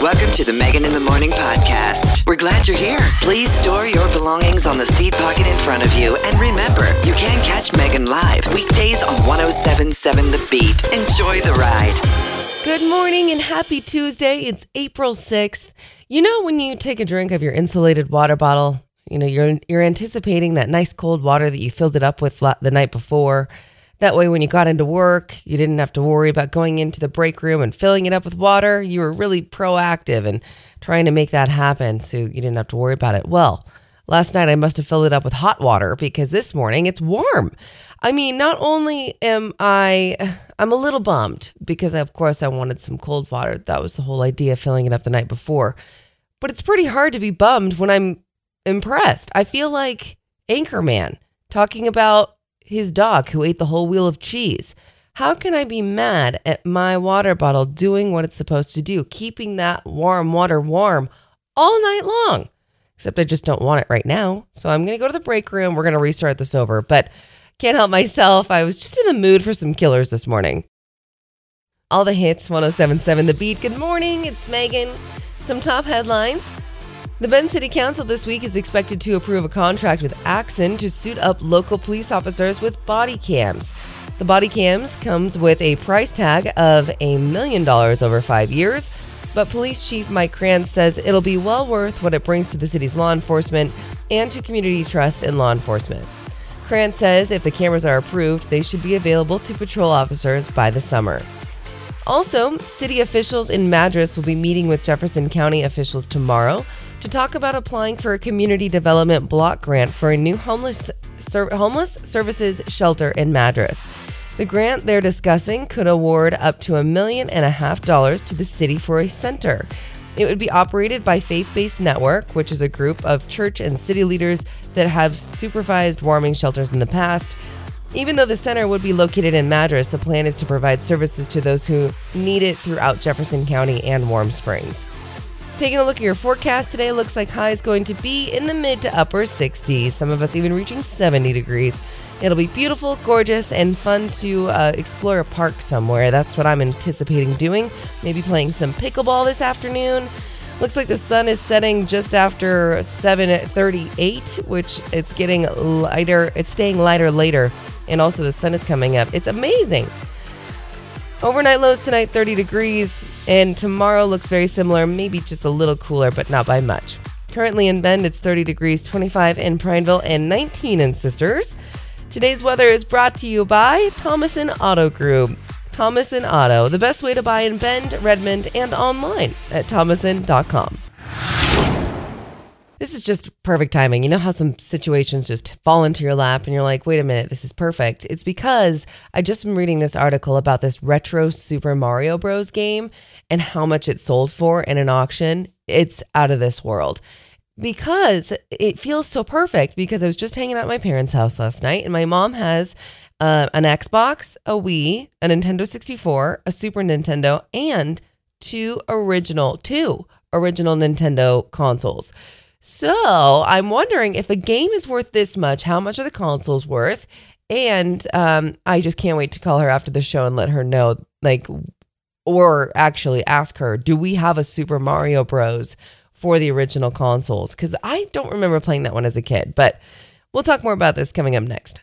Welcome to the Megan in the Morning podcast. We're glad you're here. Please store your belongings on the seat pocket in front of you. And remember, you can catch Megan live weekdays on 1077 The Beat. Enjoy the ride. Good morning and happy Tuesday. It's April 6th. You know when you take a drink of your insulated water bottle, you know, you're you're anticipating that nice cold water that you filled it up with the night before. That way when you got into work, you didn't have to worry about going into the break room and filling it up with water. You were really proactive and trying to make that happen so you didn't have to worry about it. Well, last night I must have filled it up with hot water because this morning it's warm. I mean, not only am I I'm a little bummed because of course I wanted some cold water. That was the whole idea filling it up the night before. But it's pretty hard to be bummed when I'm impressed. I feel like Anchorman talking about his dog who ate the whole wheel of cheese. How can I be mad at my water bottle doing what it's supposed to do, keeping that warm water warm all night long? Except I just don't want it right now. So I'm going to go to the break room. We're going to restart this over. But can't help myself. I was just in the mood for some killers this morning. All the hits, 1077 The Beat. Good morning. It's Megan. Some top headlines. The Bend City Council this week is expected to approve a contract with Axon to suit up local police officers with body cams. The body cams comes with a price tag of a million dollars over five years, but Police Chief Mike Krantz says it'll be well worth what it brings to the city's law enforcement and to community trust in law enforcement. Krantz says if the cameras are approved, they should be available to patrol officers by the summer. Also, city officials in Madras will be meeting with Jefferson County officials tomorrow to talk about applying for a community development block grant for a new homeless ser- homeless services shelter in Madras. The grant they're discussing could award up to a million and a half dollars to the city for a center. It would be operated by Faith Based Network, which is a group of church and city leaders that have supervised warming shelters in the past. Even though the center would be located in Madras, the plan is to provide services to those who need it throughout Jefferson County and Warm Springs. Taking a look at your forecast today, looks like high is going to be in the mid to upper 60s, some of us even reaching 70 degrees. It'll be beautiful, gorgeous, and fun to uh, explore a park somewhere. That's what I'm anticipating doing. Maybe playing some pickleball this afternoon. Looks like the sun is setting just after 7:38, which it's getting lighter. It's staying lighter later, and also the sun is coming up. It's amazing. Overnight lows tonight 30 degrees, and tomorrow looks very similar, maybe just a little cooler, but not by much. Currently in Bend, it's 30 degrees, 25 in Prineville, and 19 in Sisters. Today's weather is brought to you by Thomason Auto Group. Thomason Auto, the best way to buy in Bend, Redmond, and online at thomason.com. This is just perfect timing. You know how some situations just fall into your lap and you're like, wait a minute, this is perfect. It's because I just been reading this article about this retro Super Mario Bros. game and how much it sold for in an auction. It's out of this world because it feels so perfect because I was just hanging out at my parents' house last night and my mom has uh, an Xbox, a Wii, a Nintendo 64, a Super Nintendo, and two original, two original Nintendo consoles. So I'm wondering if a game is worth this much, how much are the consoles worth? And um, I just can't wait to call her after the show and let her know, like, or actually ask her, do we have a Super Mario Bros. for the original consoles? Because I don't remember playing that one as a kid, but we'll talk more about this coming up next.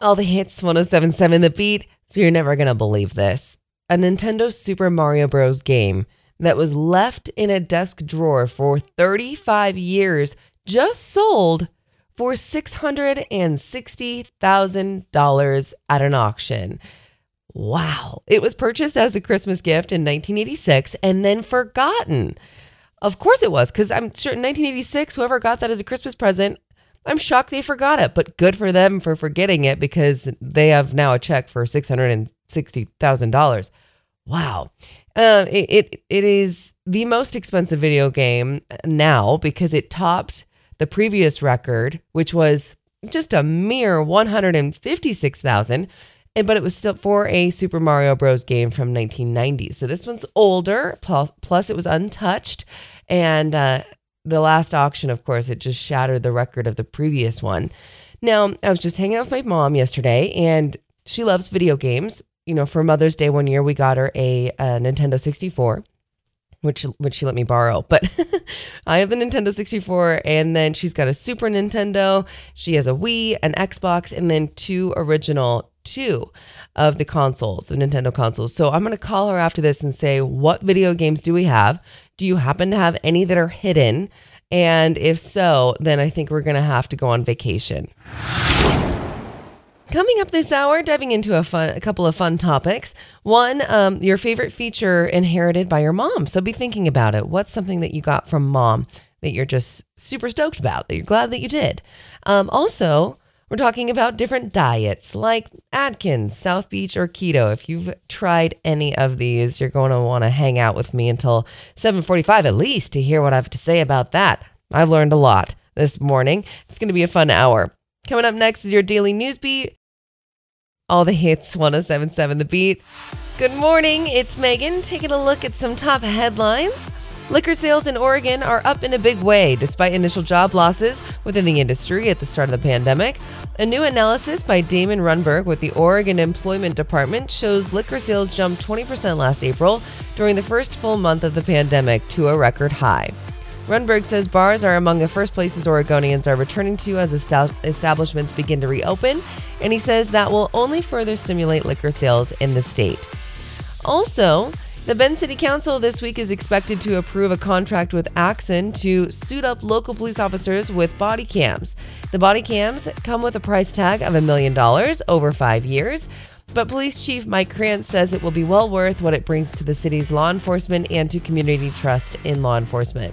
All the hits, 1077 The Beat. So you're never going to believe this. A Nintendo Super Mario Bros. game that was left in a desk drawer for 35 years just sold for $660,000 at an auction. Wow. It was purchased as a Christmas gift in 1986 and then forgotten. Of course it was, because I'm sure in 1986, whoever got that as a Christmas present, I'm shocked they forgot it, but good for them for forgetting it because they have now a check for $660,000. Wow. Uh, it, it it is the most expensive video game now because it topped the previous record, which was just a mere one hundred and fifty six thousand, and but it was still for a Super Mario Bros. game from nineteen ninety. So this one's older. Plus, plus it was untouched, and uh, the last auction, of course, it just shattered the record of the previous one. Now I was just hanging out with my mom yesterday, and she loves video games you know, for Mother's Day one year, we got her a, a Nintendo 64. which which she let me borrow. But I have the Nintendo 64 and then she's got a Super Nintendo, she has a Wii, an Xbox and then two original two of the consoles, the Nintendo consoles. So I'm to call her after this and say, "What video games do we have? Do you happen to have any that are hidden?" And if so, then I think we're to have to go on vacation. Coming up this hour, diving into a fun, a couple of fun topics. One, um, your favorite feature inherited by your mom. So be thinking about it. What's something that you got from mom that you're just super stoked about, that you're glad that you did? Um, also, we're talking about different diets like Atkins, South Beach, or keto. If you've tried any of these, you're going to want to hang out with me until 7:45 at least to hear what I have to say about that. I've learned a lot this morning. It's going to be a fun hour. Coming up next is your daily news beat. All the hits 1077 The Beat. Good morning. It's Megan taking a look at some top headlines. Liquor sales in Oregon are up in a big way despite initial job losses within the industry at the start of the pandemic. A new analysis by Damon Runberg with the Oregon Employment Department shows liquor sales jumped 20% last April during the first full month of the pandemic to a record high. Runberg says bars are among the first places Oregonians are returning to as establishments begin to reopen, and he says that will only further stimulate liquor sales in the state. Also, the Bend City Council this week is expected to approve a contract with Axon to suit up local police officers with body cams. The body cams come with a price tag of a million dollars over five years. But Police Chief Mike Krantz says it will be well worth what it brings to the city's law enforcement and to community trust in law enforcement.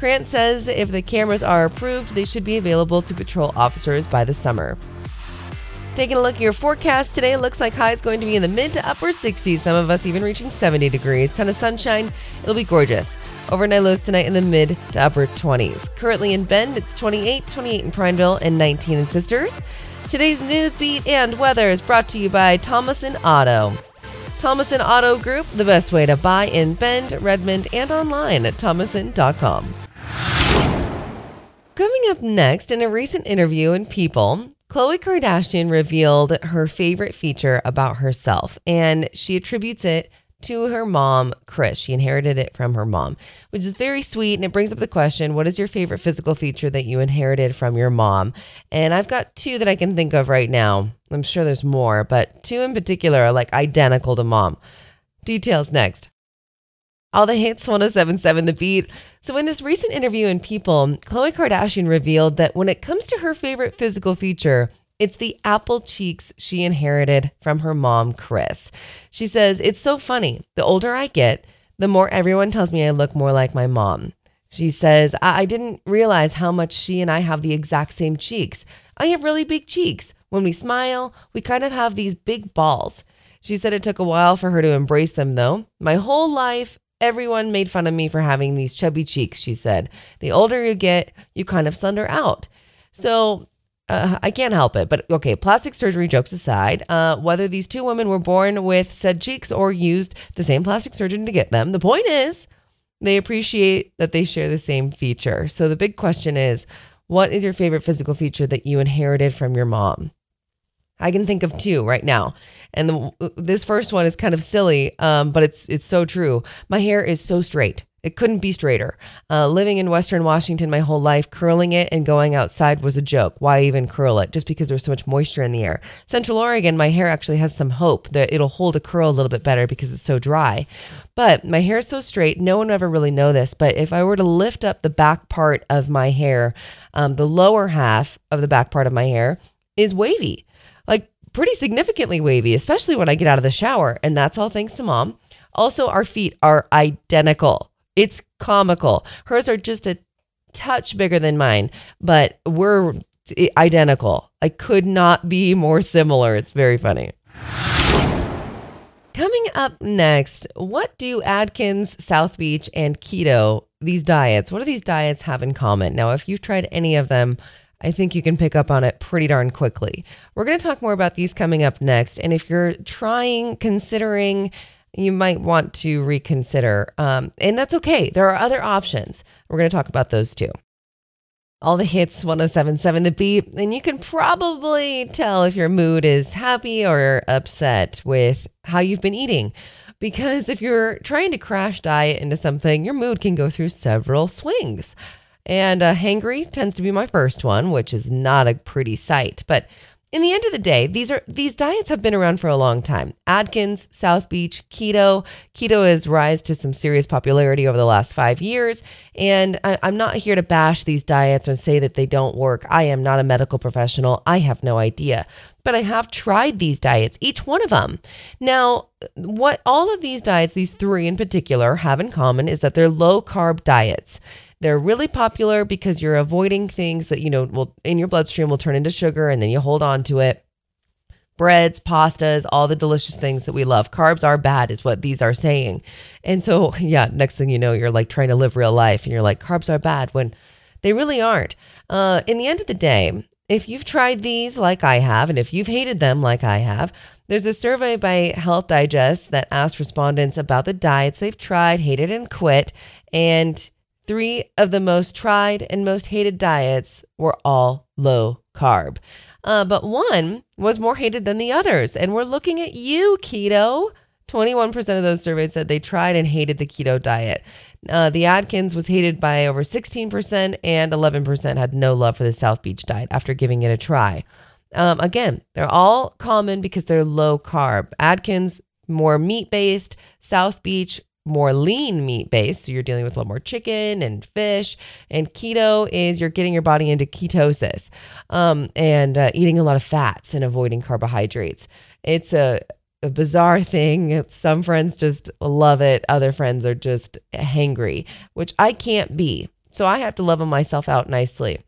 Krantz says if the cameras are approved, they should be available to patrol officers by the summer. Taking a look at your forecast today, looks like high is going to be in the mid to upper 60s, some of us even reaching 70 degrees. Ton of sunshine, it'll be gorgeous. Overnight lows tonight in the mid to upper 20s. Currently in Bend, it's 28, 28 in Prineville, and 19 in Sisters. Today's news beat and weather is brought to you by Thomason Auto. Thomason Auto Group, the best way to buy in Bend, Redmond, and online at thomason.com. Coming up next, in a recent interview in People, Khloe Kardashian revealed her favorite feature about herself, and she attributes it to her mom, Kris. She inherited it from her mom, which is very sweet. And it brings up the question what is your favorite physical feature that you inherited from your mom? And I've got two that I can think of right now. I'm sure there's more, but two in particular are like identical to mom. Details next. All the hits 1077 The Beat. So, in this recent interview in People, Khloe Kardashian revealed that when it comes to her favorite physical feature, it's the apple cheeks she inherited from her mom, Kris. She says, It's so funny. The older I get, the more everyone tells me I look more like my mom. She says, I, I didn't realize how much she and I have the exact same cheeks. I have really big cheeks. When we smile, we kind of have these big balls. She said it took a while for her to embrace them, though. My whole life, Everyone made fun of me for having these chubby cheeks, she said. The older you get, you kind of slender out. So uh, I can't help it. But okay, plastic surgery jokes aside, uh, whether these two women were born with said cheeks or used the same plastic surgeon to get them, the point is they appreciate that they share the same feature. So the big question is what is your favorite physical feature that you inherited from your mom? I can think of two right now. And the, this first one is kind of silly, um, but it's it's so true. My hair is so straight. It couldn't be straighter. Uh, living in Western Washington my whole life, curling it and going outside was a joke. Why even curl it? Just because there's so much moisture in the air. Central Oregon, my hair actually has some hope that it'll hold a curl a little bit better because it's so dry. But my hair is so straight, no one ever really know this. But if I were to lift up the back part of my hair, um, the lower half of the back part of my hair is wavy pretty significantly wavy, especially when I get out of the shower. And that's all thanks to mom. Also, our feet are identical. It's comical. Hers are just a touch bigger than mine, but we're identical. I could not be more similar. It's very funny. Coming up next, what do Atkins, South Beach, and keto, these diets, what do these diets have in common? Now, if you've tried any of them, I think you can pick up on it pretty darn quickly. We're going to talk more about these coming up next. And if you're trying, considering, you might want to reconsider. Um, and that's okay. There are other options. We're going to talk about those too. All the hits 1077 the beat. And you can probably tell if your mood is happy or upset with how you've been eating. because if you're trying to crash diet into something, your mood can go through several swings. And uh, hangry tends to be my first one, which is not a pretty sight. But in the end of the day, these are these diets have been around for a long time. Atkins, South Beach, keto. Keto has rise to some serious popularity over the last five years. And I, I'm not here to bash these diets or say that they don't work. I am not a medical professional. I have no idea. But I have tried these diets, each one of them. Now, what all of these diets, these three in particular, have in common is that they're low carb diets. They're really popular because you're avoiding things that, you know, will in your bloodstream will turn into sugar and then you hold on to it. Breads, pastas, all the delicious things that we love. Carbs are bad, is what these are saying. And so, yeah, next thing you know, you're like trying to live real life and you're like, carbs are bad when they really aren't. Uh, in the end of the day, if you've tried these like I have, and if you've hated them like I have, there's a survey by Health Digest that asked respondents about the diets they've tried, hated, and quit. And Three of the most tried and most hated diets were all low carb. Uh, but one was more hated than the others. And we're looking at you, keto. 21% of those surveyed said they tried and hated the keto diet. Uh, the Atkins was hated by over 16%, and 11% had no love for the South Beach diet after giving it a try. Um, again, they're all common because they're low carb. Atkins, more meat based, South Beach, more lean meat based. So you're dealing with a little more chicken and fish. And keto is you're getting your body into ketosis um, and uh, eating a lot of fats and avoiding carbohydrates. It's a, a bizarre thing. Some friends just love it, other friends are just hangry, which I can't be. So I have to level myself out nicely.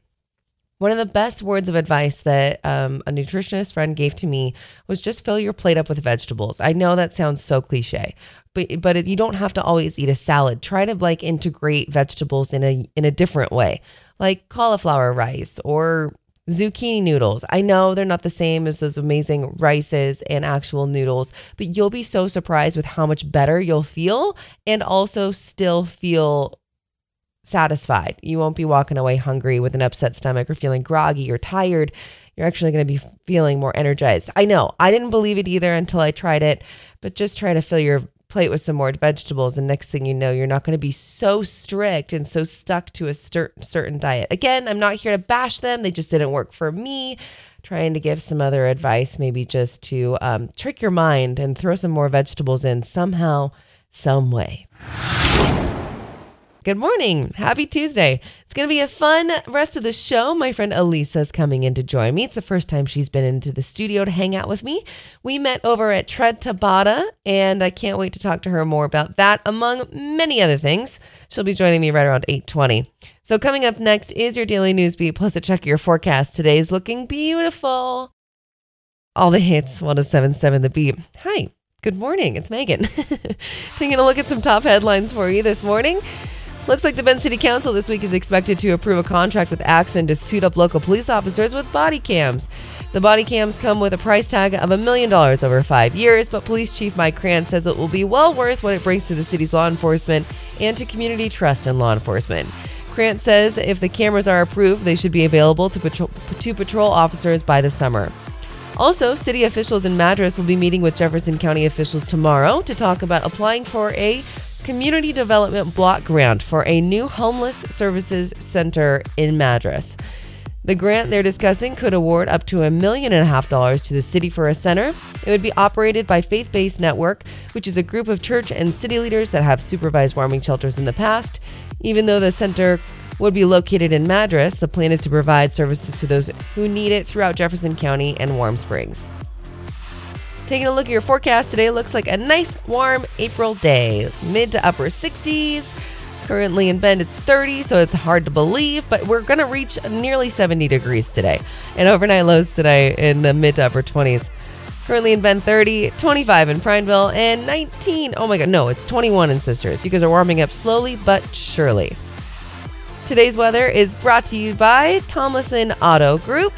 One of the best words of advice that um, a nutritionist friend gave to me was just fill your plate up with vegetables. I know that sounds so cliche, but but you don't have to always eat a salad. Try to like integrate vegetables in a in a different way, like cauliflower rice or zucchini noodles. I know they're not the same as those amazing rices and actual noodles, but you'll be so surprised with how much better you'll feel and also still feel satisfied. You won't be walking away hungry with an upset stomach or feeling groggy or tired. You're actually going to be feeling more energized. I know I didn't believe it either until I tried it, but just try to fill your plate with some more vegetables. And next thing you know, you're not going to be so strict and so stuck to a certain diet. Again, I'm not here to bash them, they just didn't work for me. Trying to give some other advice, maybe just to um, trick your mind and throw some more vegetables in somehow, some way. Good morning. Happy Tuesday. It's going to be a fun rest of the show. My friend Elisa is coming in to join me. It's the first time she's been into the studio to hang out with me. We met over at Tread Tabata, and I can't wait to talk to her more about that, among many other things. She'll be joining me right around 820. So coming up next is your daily news beat, plus a check of your forecast. Today is looking beautiful. All the hits, 1077 The Beat. Hi. Good morning. It's Megan. Taking a look at some top headlines for you this morning. Looks like the Bend City Council this week is expected to approve a contract with Axon to suit up local police officers with body cams. The body cams come with a price tag of a million dollars over five years, but Police Chief Mike Krantz says it will be well worth what it brings to the city's law enforcement and to community trust in law enforcement. Krantz says if the cameras are approved, they should be available to patrol, to patrol officers by the summer. Also, city officials in Madras will be meeting with Jefferson County officials tomorrow to talk about applying for a community development block grant for a new homeless services center in Madras. The grant they're discussing could award up to a million and a half dollars to the city for a center. It would be operated by Faith Based Network, which is a group of church and city leaders that have supervised warming shelters in the past. Even though the center would be located in Madras, the plan is to provide services to those who need it throughout Jefferson County and Warm Springs. Taking a look at your forecast today, looks like a nice warm April day, mid to upper 60s. Currently in Bend, it's 30, so it's hard to believe, but we're going to reach nearly 70 degrees today. And overnight lows today in the mid to upper 20s. Currently in Bend, 30, 25 in Prineville, and 19. Oh my God, no, it's 21 in Sisters. You guys are warming up slowly but surely. Today's weather is brought to you by Thomason Auto Group.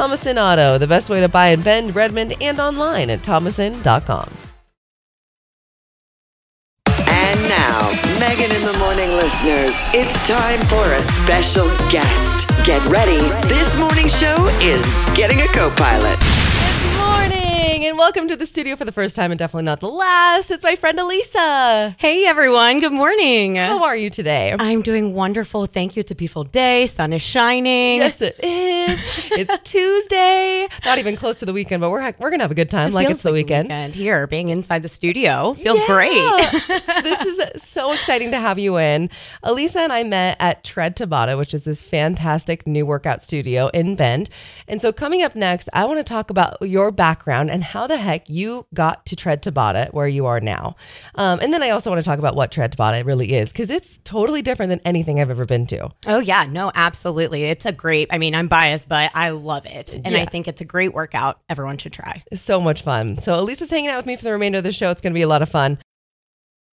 Thomason Auto, the best way to buy in Bend, Redmond, and online at thomason.com. And now, Megan in the Morning listeners, it's time for a special guest. Get ready. This morning show is getting a co pilot. And welcome to the studio for the first time and definitely not the last. It's my friend Elisa. Hey everyone, good morning. How are you today? I'm doing wonderful. Thank you. It's a beautiful day. Sun is shining. Yes, it is. It's Tuesday. Not even close to the weekend, but we're we're gonna have a good time, like it's the weekend. And here, being inside the studio feels Yeah. great. this is so exciting to have you in. Elisa and I met at Tread Tabata, which is this fantastic new workout studio in Bend. And so, coming up next, I want to talk about your background and how the heck you got to Tread Tabata where you are now. Um, and then I also want to talk about what Tread Tabata really is because it's totally different than anything I've ever been to. oh yeah, no, absolutely. It's a great. I mean, I'm biased, but I love it, and Yeah. I think it's a great workout. Everyone should try. It's so much fun. So Elisa's hanging out with me for the remainder of the show. It's going to be a lot of fun.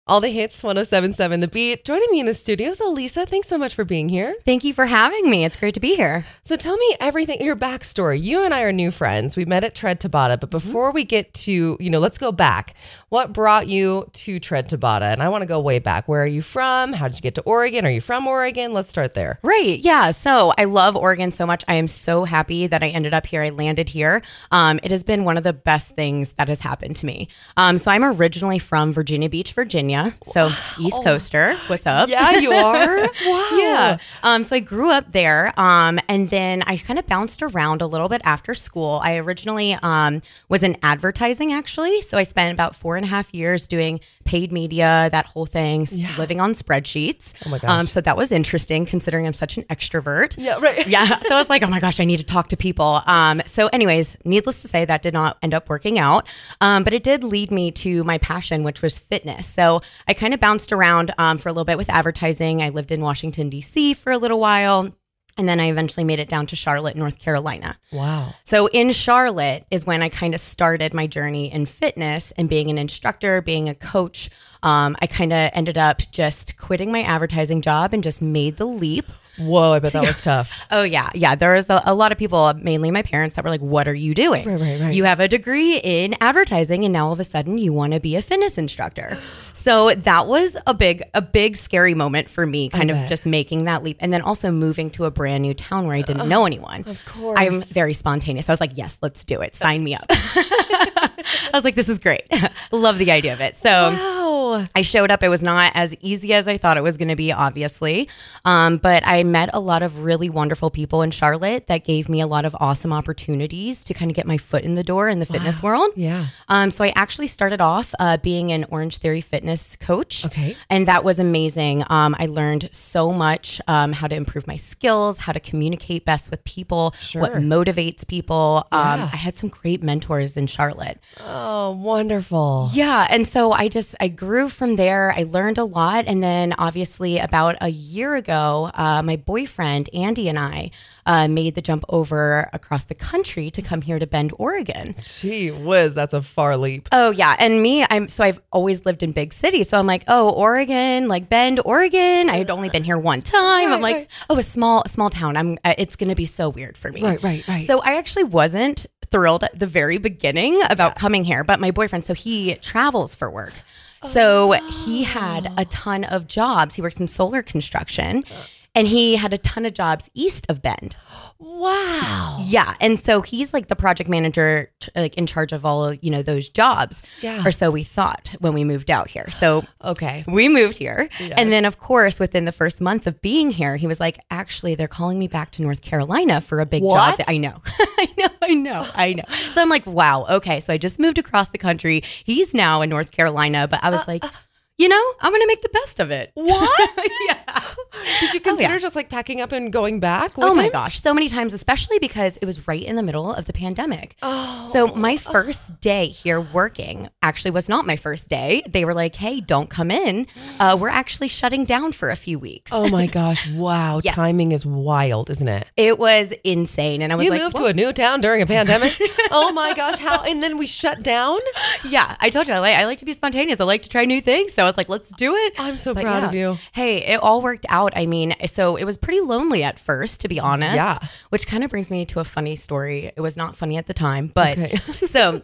All the hits, 1077 The Beat. Joining me in the studio is Elisa. Thanks so much for being here. Thank you for having me. It's great to be here. So tell me everything, your backstory. You and I are new friends. We met at Tread Tabata, but before we get to, you know, let's go back. What brought you to Tread Tabata? And I want to go way back. Where are you from? How did you get to Oregon? Are you from Oregon? Let's start there. Right. Yeah. So I love Oregon so much. I am so happy that I ended up here. I landed here. Um, it has been one of the best things that has happened to me. Um, so I'm originally from Virginia Beach, Virginia. So East Coaster. What's up? Yeah, you are. wow. Yeah. Um, so I grew up there. Um, and then I kind of bounced around a little bit after school. I originally um, was in advertising, actually. So I spent about four and a half years doing paid media, that whole thing, s- living on spreadsheets. Oh my gosh. Um, so that was interesting considering I'm such an extrovert. Yeah, right. yeah. So I was like, oh my gosh, I need to talk to people. Um, so, anyways, needless to say, that did not end up working out. Um, but it did lead me to my passion, which was fitness. So I kind of bounced around um, for a little bit with advertising. I lived in Washington, D.C. for a little while. And then I eventually made it down to Charlotte, North Carolina. Wow. So in Charlotte is when I kind of started my journey in fitness and being an instructor, being a coach. Um, I kind of ended up just quitting my advertising job and just made the leap. Whoa, I bet that was tough. Oh yeah, yeah. There was a, a lot of people, mainly my parents, that were like, "What are you doing? Right, right, right. You have a degree in advertising, and now all of a sudden you want to be a fitness instructor." So that was a big, a big scary moment for me, kind of bet. just making that leap, and then also moving to a brand new town where I didn't know anyone. Of course. I'm very spontaneous. I was like, "Yes, let's do it. Sign me up." I was like, "This is great. Love the idea of it." So. Wow. I showed up. It was not as easy as I thought it was going to be, obviously. Um, but I met a lot of really wonderful people in Charlotte that gave me a lot of awesome opportunities to kind of get my foot in the door in the fitness world. Yeah. Um, so I actually started off uh, being an Orange Theory fitness coach. Okay. And that was amazing. Um, I learned so much um, how to improve my skills, how to communicate best with people, sure. what motivates people. Um, Yeah. I had some great mentors in Charlotte. Oh, wonderful. Yeah. And so I just, I grew from there. I learned a lot. And then obviously, about a year ago, uh, my boyfriend, Andy, and I uh, made the jump over across the country to come here to Bend, Oregon. Gee whiz, that's a far leap. Oh, yeah. And me, I'm, so I've always lived in big cities. So I'm like, oh, Oregon, like Bend, Oregon. I had only been here one time. I'm like, right. oh, a small, small town. I'm, uh, it's going to be so weird for me. Right, right, right. So I actually wasn't thrilled at the very beginning about coming here, but my boyfriend, so he travels for work. So he had a ton of jobs. He works in solar construction and he had a ton of jobs east of Bend. Wow. Yeah, and so he's like the project manager, like in charge of all of you know those jobs. Yeah. or so we thought when we moved out here. So Okay. we moved here, and then of course within the first month of being here, he was like, "Actually, they're calling me back to North Carolina for a big What? job." I know, I know, I know, I know. So I'm like, "Wow, okay." So I just moved across the country. He's now in North Carolina, but I was uh, like. Uh. You know, I'm gonna make the best of it. What? yeah. Did you consider yeah. just like packing up and going back? Oh my him? gosh, so many times, especially because it was right in the middle of the pandemic. Oh. So my first day here working actually was not my first day. They were like, "Hey, don't come in. Uh, we're actually shutting down for a few weeks." Oh my gosh! Wow, Yes. timing is wild, isn't it? It was insane, and I was You like, moved to a new town during a pandemic. oh my gosh! How? And then we shut down. "Yeah, I told you I like I like to be spontaneous. I like to try new things." So I was like, "Let's do it." I'm so But proud yeah. of you. Hey, it all worked out. I mean, so it was pretty lonely at first, to be honest. Yeah. Which kind of brings me to a funny story. It was not funny at the time, but Okay. so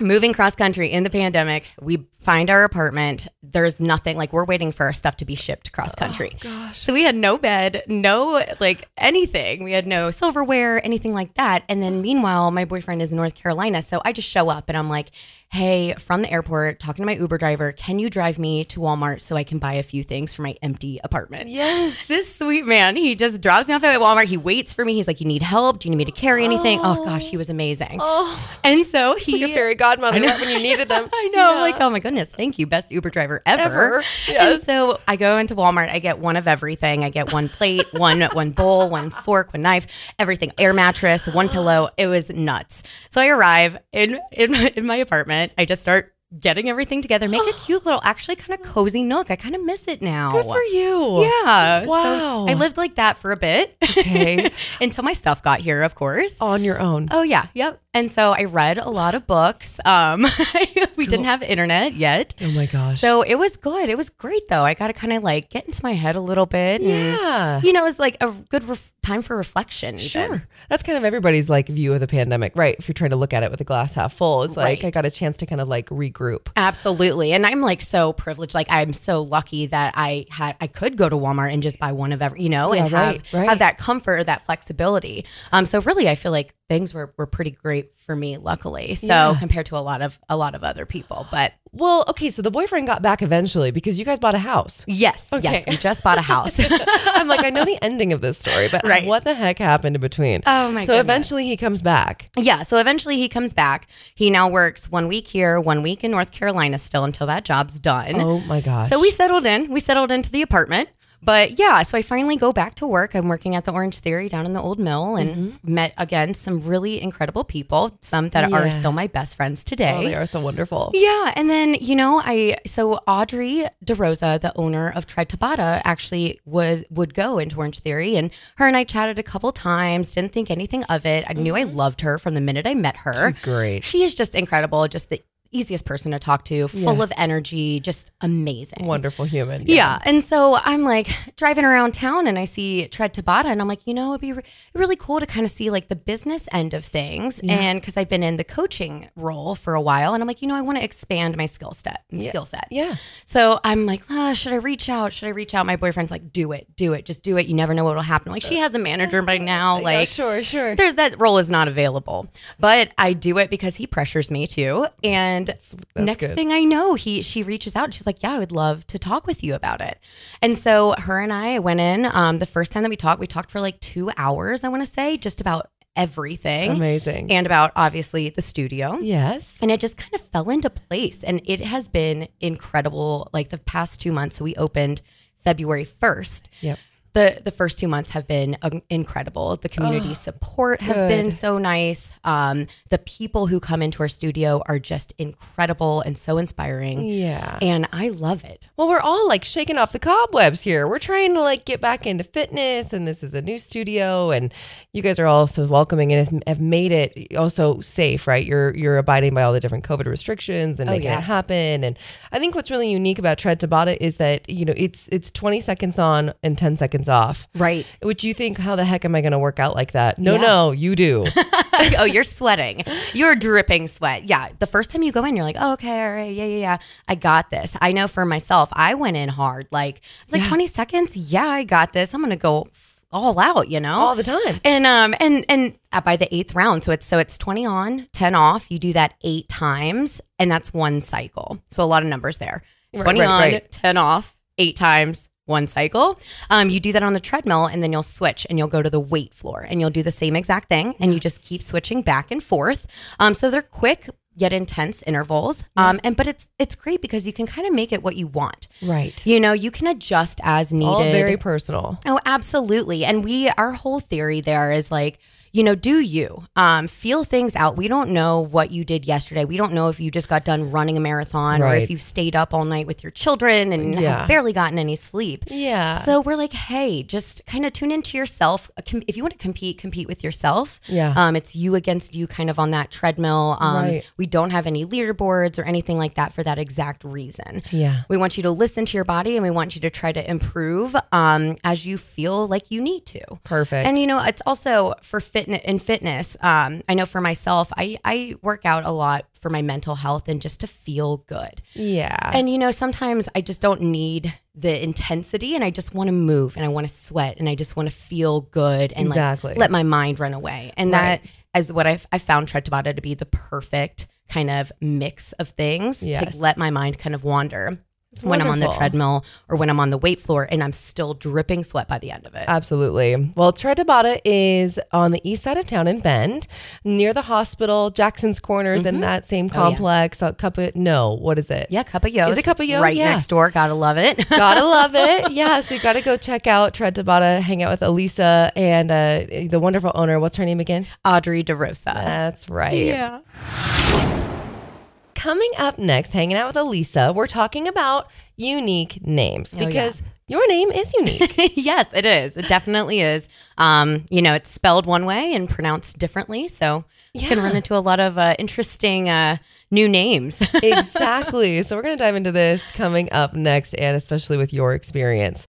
moving cross country in the pandemic, we find our apartment. There's nothing like we're waiting for our stuff to be shipped cross country. Oh. So we had no bed, no like anything. We had no silverware, anything like that. And then meanwhile, my boyfriend is in North Carolina. So I just show up and I'm like, hey, from the airport, talking to my Uber driver, can you drive me to Walmart so I can buy a few things for my empty apartment? Yes. This sweet man, he just drops me off at Walmart. He waits for me. He's like, you need help? Do you need me to carry anything? Oh, gosh, he oh. was amazing. Oh, And so he like a fairy godmother when you needed them. I know. I'm like, oh my goodness, thank you, best Uber driver ever. Ever. And so I go into Walmart. I get one of everything. I get one plate, one one bowl, one fork, one knife, everything. Air mattress, one pillow. It was nuts. So I arrive in in my, in my apartment. I just start getting everything together. Make a cute little, actually kind of cozy nook. I kind of miss it now. Good for you. Yeah. So Wow. I lived like that for a bit. Okay. Until my stuff got here, of course. On your own. Oh yeah, yep. And so I read a lot of books. Um, we didn't have internet yet, Oh my gosh. so it was good. It was great though. I got to kind of like get into my head a little bit. and, yeah. you know, it was like a good ref- time for reflection. Even. Sure. That's kind of everybody's like view of the pandemic, right? If you're trying to look at it with a glass half full, it's like Right. I got a chance to kind of like regroup. Absolutely. And I'm like so privileged. Like I'm so lucky that I had I could go to Walmart and just buy one of every, you know, and right, have right. have that comfort, or that flexibility. Um so really I feel like things were were pretty great for me luckily. So Yeah. compared to a lot of a lot of other people. But Well, okay, so the boyfriend got back eventually because you guys bought a house. yes, Okay. yes, we just bought a house. I'm like, I know the ending of this story, but Right. what the heck happened in between? Oh, my So goodness. eventually he comes back. Yeah, so eventually he comes back. He now works one week here, one week in North Carolina still until that job's done. Oh my gosh. So we settled in. We settled into the apartment. But yeah, so I finally go back to work. I'm working at the Orange Theory down in the old mill and mm-hmm. met again some really incredible people, some that Yeah. are still my best friends today. Oh, they are so wonderful. Yeah, and then you know, I so Audrey DeRosa, the owner of Tread Tabata, actually was would go into Orange Theory, and her and I chatted a couple times. Didn't think anything of it. I knew I mm-hmm. loved her from the minute I met her. She's great. She is just incredible. Just the easiest person to talk to, full Yeah. of energy, just amazing. Wonderful human. Yeah. And so I'm like driving around town and I see Tread Tabata and I'm like, you know, it'd be re- really cool to kind of see like the business end of things. And because I've been in the coaching role for a while and I'm like, you know, I want to expand my skill set, skill set. Yeah. So I'm like, ah, should I reach out? Should I reach out? My boyfriend's like, do it, do it, just do it. You never know what will happen. Like she has a manager by now. Yeah, Like sure, sure. there's that role is not available, but I do it because he pressures me to. And next good. thing I know, he she reaches out and she's like, "Yeah, I would love to talk with you about it." And so her and I went in. Um, the first time that we talked, we talked for like two hours. I want to say just about everything, Amazing. and about obviously the studio. yes. And it just kind of fell into place. And it has been incredible. Like the past two months, so we opened February 1st Yep. The the first two months have been um, incredible. The community support has good. been so nice. Um, the people who come into our studio are just incredible and so inspiring. Yeah. And I love it. Well, we're all like shaking off the cobwebs here. We're trying to like get back into fitness, and this is a new studio, and you guys are all so welcoming and have made it also safe, right? You're you're abiding by all the different COVID restrictions and making yeah. it happen. And I think what's really unique about Tread Tabata is that you know it's it's 20 seconds on and 10 seconds off. Right. Which you think, how the heck am I going to work out like that? No, Yeah. no, you do. oh, you're sweating. You're dripping sweat. Yeah. The first time you go in, you're like, oh, okay, all right, yeah, yeah, yeah. I got this. I know for myself, I went in hard. Like, it's like Yeah. 20 seconds. Yeah, I got this. I'm gonna go all out. You know, all the time. And um and and by the eighth round, so it's so it's twenty on, ten off. You do that eight times, and that's one cycle. So a lot of numbers there. Right, Twenty right, on, right. ten off, eight times, one cycle. Um, you do that on the treadmill, and then you'll switch, and you'll go to the weight floor, and you'll do the same exact thing, and you just keep switching back and forth. Um, so they're quick yet intense intervals. Um, and but it's it's great because you can kind of make it what you want. Right. You know, you can adjust as needed. All very personal. Oh, absolutely. And we, our whole theory there is like, you know, do you um, feel things out? We don't know what you did yesterday. We don't know if you just got done running a marathon or if you've stayed up all night with your children and Yeah. barely gotten any sleep. Yeah. So we're like, hey, just kind of tune into yourself. Uh, If you want to compete, compete with yourself. Yeah. Um, it's you against you, kind of on that treadmill. Um, Right. We don't have any leaderboards or anything like that for that exact reason. Yeah. We want you to listen to your body and we want you to try to improve um, as you feel like you need to. Perfect. And you know, it's also for fitness in fitness. Um, I know for myself, I, I work out a lot for my mental health and just to feel good. yeah. And you know, sometimes I just don't need the intensity and I just want to move and I want to sweat and I just want to feel good and Exactly. like let my mind run away. And Right. that is what I've, I found Tread Tabata to be the perfect kind of mix of things Yes. to let my mind kind of wander when I'm on the treadmill or when I'm on the weight floor and I'm still dripping sweat by the end of it. Absolutely. Well, Tread Tabata is on the east side of town in Bend, near the hospital, Jackson's Corners, in that same Oh, yeah. complex. Uh, Cup of, no, what is it? yeah, Cup of Yo. Is it Cup of Yo? Right Yeah. next door. Gotta love it. Gotta love it. Yeah, so you gotta go check out Tread Tabata, hang out with Elisa and uh, the wonderful owner. What's her name again? Audrey DeRosa. That's right. yeah. Coming up next, hanging out with Elisa, we're talking about unique names Oh, yeah. because your name is unique. yes, it is. It definitely is. Um, you know, it's spelled one way and pronounced differently. So you can run into a lot of uh, interesting uh, new names. exactly. So we're going to dive into this coming up next, and especially with your experience.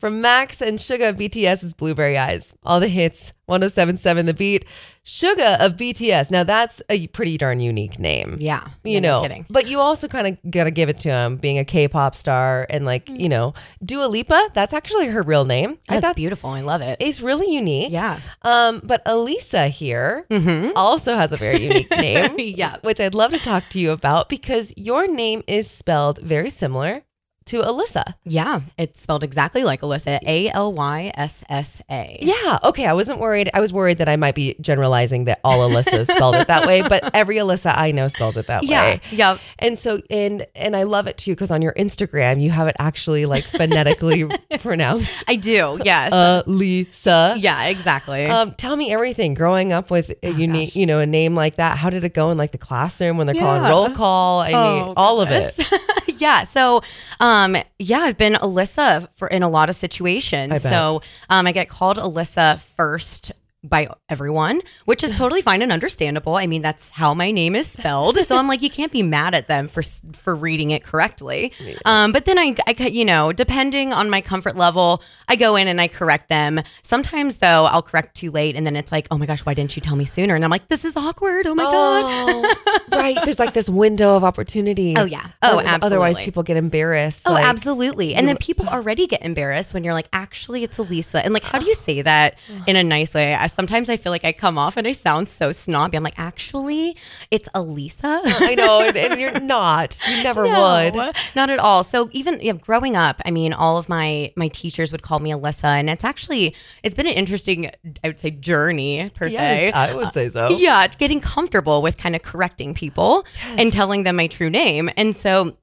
From Max and Suga of BTS's Blueberry Eyes, all the hits, 1077 The Beat, Suga of BTS. Now that's a pretty darn unique name. yeah. You no know, kidding. but you also kind of got to give it to him being a K-pop star and like, Mm. you know, Dua Lipa, that's actually her real name. I That's thought beautiful. I love it. it's really unique. Yeah. Um, but Elisa here Mm-hmm. also has a very unique name. Yeah. Which I'd love to talk to you about because your name is spelled very similar to Alyssa. Yeah. It's spelled exactly like Alyssa. A L Y S S A. Yeah. Okay. I wasn't worried. I was worried that I might be generalizing that all Alyssas spelled it that way, but every Alyssa I know spells it that Yeah. way. Yeah. Yep. And so, and and I love it too because on your Instagram you have it actually like phonetically pronounced I do. Yes. Alisa. yeah, exactly. Um, tell me everything. Growing up with a unique, you know, a name like that, how did it go in like the classroom when they're calling roll call? I mean, Oh, all of it. yeah. So, um, yeah, I've been Alyssa for in a lot of situations. So, um, I get called Alyssa first by everyone, which is totally fine and understandable. I mean, that's how my name is spelled. So I'm like, you can't be mad at them for for reading it correctly. Um, but then I, I, you know, depending on my comfort level, I go in and I correct them. Sometimes though, I'll correct too late, and then it's like, oh my gosh, why didn't you tell me sooner? And I'm like, this is awkward. Oh my god. Oh, right. There's like this window of opportunity. Oh, yeah. Oh, Oth- Otherwise, people get embarrassed. Oh, like- absolutely. And then people already get embarrassed when you're like, actually, it's Elisa. And like, how do you say that in a nice way? I, sometimes I feel like I come off and I sound so snobby. I'm like, actually, it's Elisa. I know, and, and you're not. You never would. Not at all. So even you know, growing up, I mean, all of my my teachers would call me Alyssa, and it's actually it's been an interesting, I would say, journey per se. I would say so. Uh, yeah, getting comfortable with kind of correcting people and telling them my true name. And so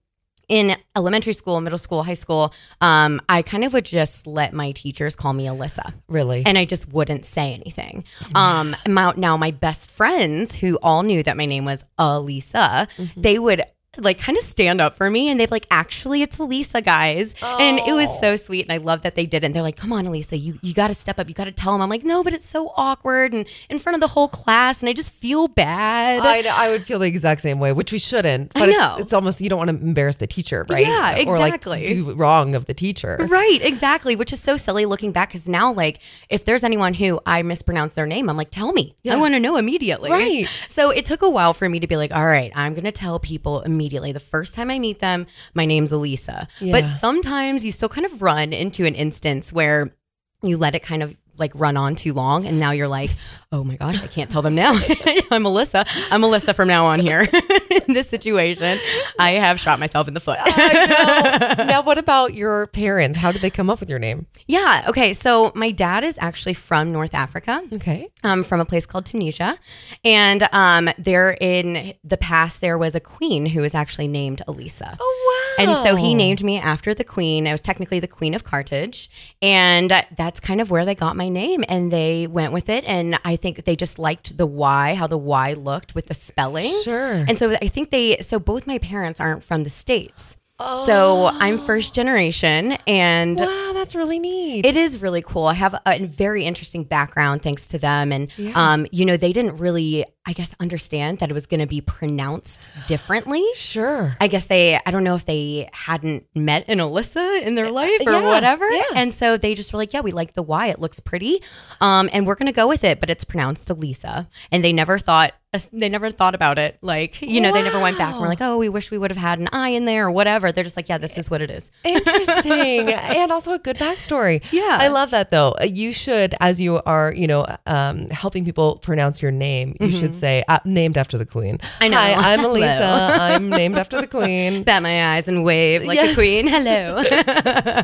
in elementary school, middle school, high school, um, I kind of would just let my teachers call me Alyssa. Really. And I just wouldn't say anything. Um, my, now, my best friends, who all knew that my name was Elisa, they would like kind of stand up for me and they've like, actually, it's Elisa, guys. And it was so oh. sweet. And I love that they did. And they're like, come on, Elisa, you, you got to step up. You got to tell them. I'm like, no, but it's so awkward and in front of the whole class. And I just feel bad. I, I would feel the exact same way, which we shouldn't. I know. It's, it's almost you don't want to embarrass the teacher, right? Yeah, Or like exactly. do wrong of the teacher. Right, exactly, which is so silly looking back because now, like, if there's anyone who I mispronounce their name, I'm like, tell me. I want to know immediately. Right. So it took a while for me to be like, all right, I'm going to tell people immediately. The first time I meet them, my name's Elisa. Yeah. But sometimes you still kind of run into an instance where you let it kind of like run on too long and now you're like oh my gosh i can't tell them now i'm melissa i'm melissa from now on here in this situation i have shot myself in the foot now, what about your parents? How did they come up with your name? Yeah. Okay. So my dad is actually from North Africa. Okay. Um, from a place called Tunisia, and um, there in the past there was a queen who was actually named Elisa. Oh wow! And so he named me after the queen. I was technically the queen of Carthage. And that's kind of where they got my name. And they went with it. And I think they just liked the Y, how the Y looked with the spelling. Sure. And so I think they, so both my parents aren't from the States. So I'm first generation and Wow, that's really neat. it is really cool. I have a very interesting background thanks to them. And, Yeah. um, you know, they didn't really, I guess, understand that it was going to be pronounced differently. sure. I guess they, I don't know if they hadn't met an Alyssa in their life or Uh, yeah, whatever. yeah. And so they just were like, yeah, we like the Y. It looks pretty. Um, and we're going to go with it, but it's pronounced Elisa. And they never thought, they never thought about it. Like, you know, they never went back and were Wow. like, oh, we wish we would have had an eye in there or whatever. They're just like, yeah, this is what it is. Interesting. and also a good backstory. Yeah. I love that though. Uh, You should, as you are, you know, um, helping people pronounce your name, you should say, uh, named after the queen. Mm-hmm. I know. Hi, I'm. Elisa. I'm named after the queen. bat my eyes and wave like Yeah. the queen. Hello.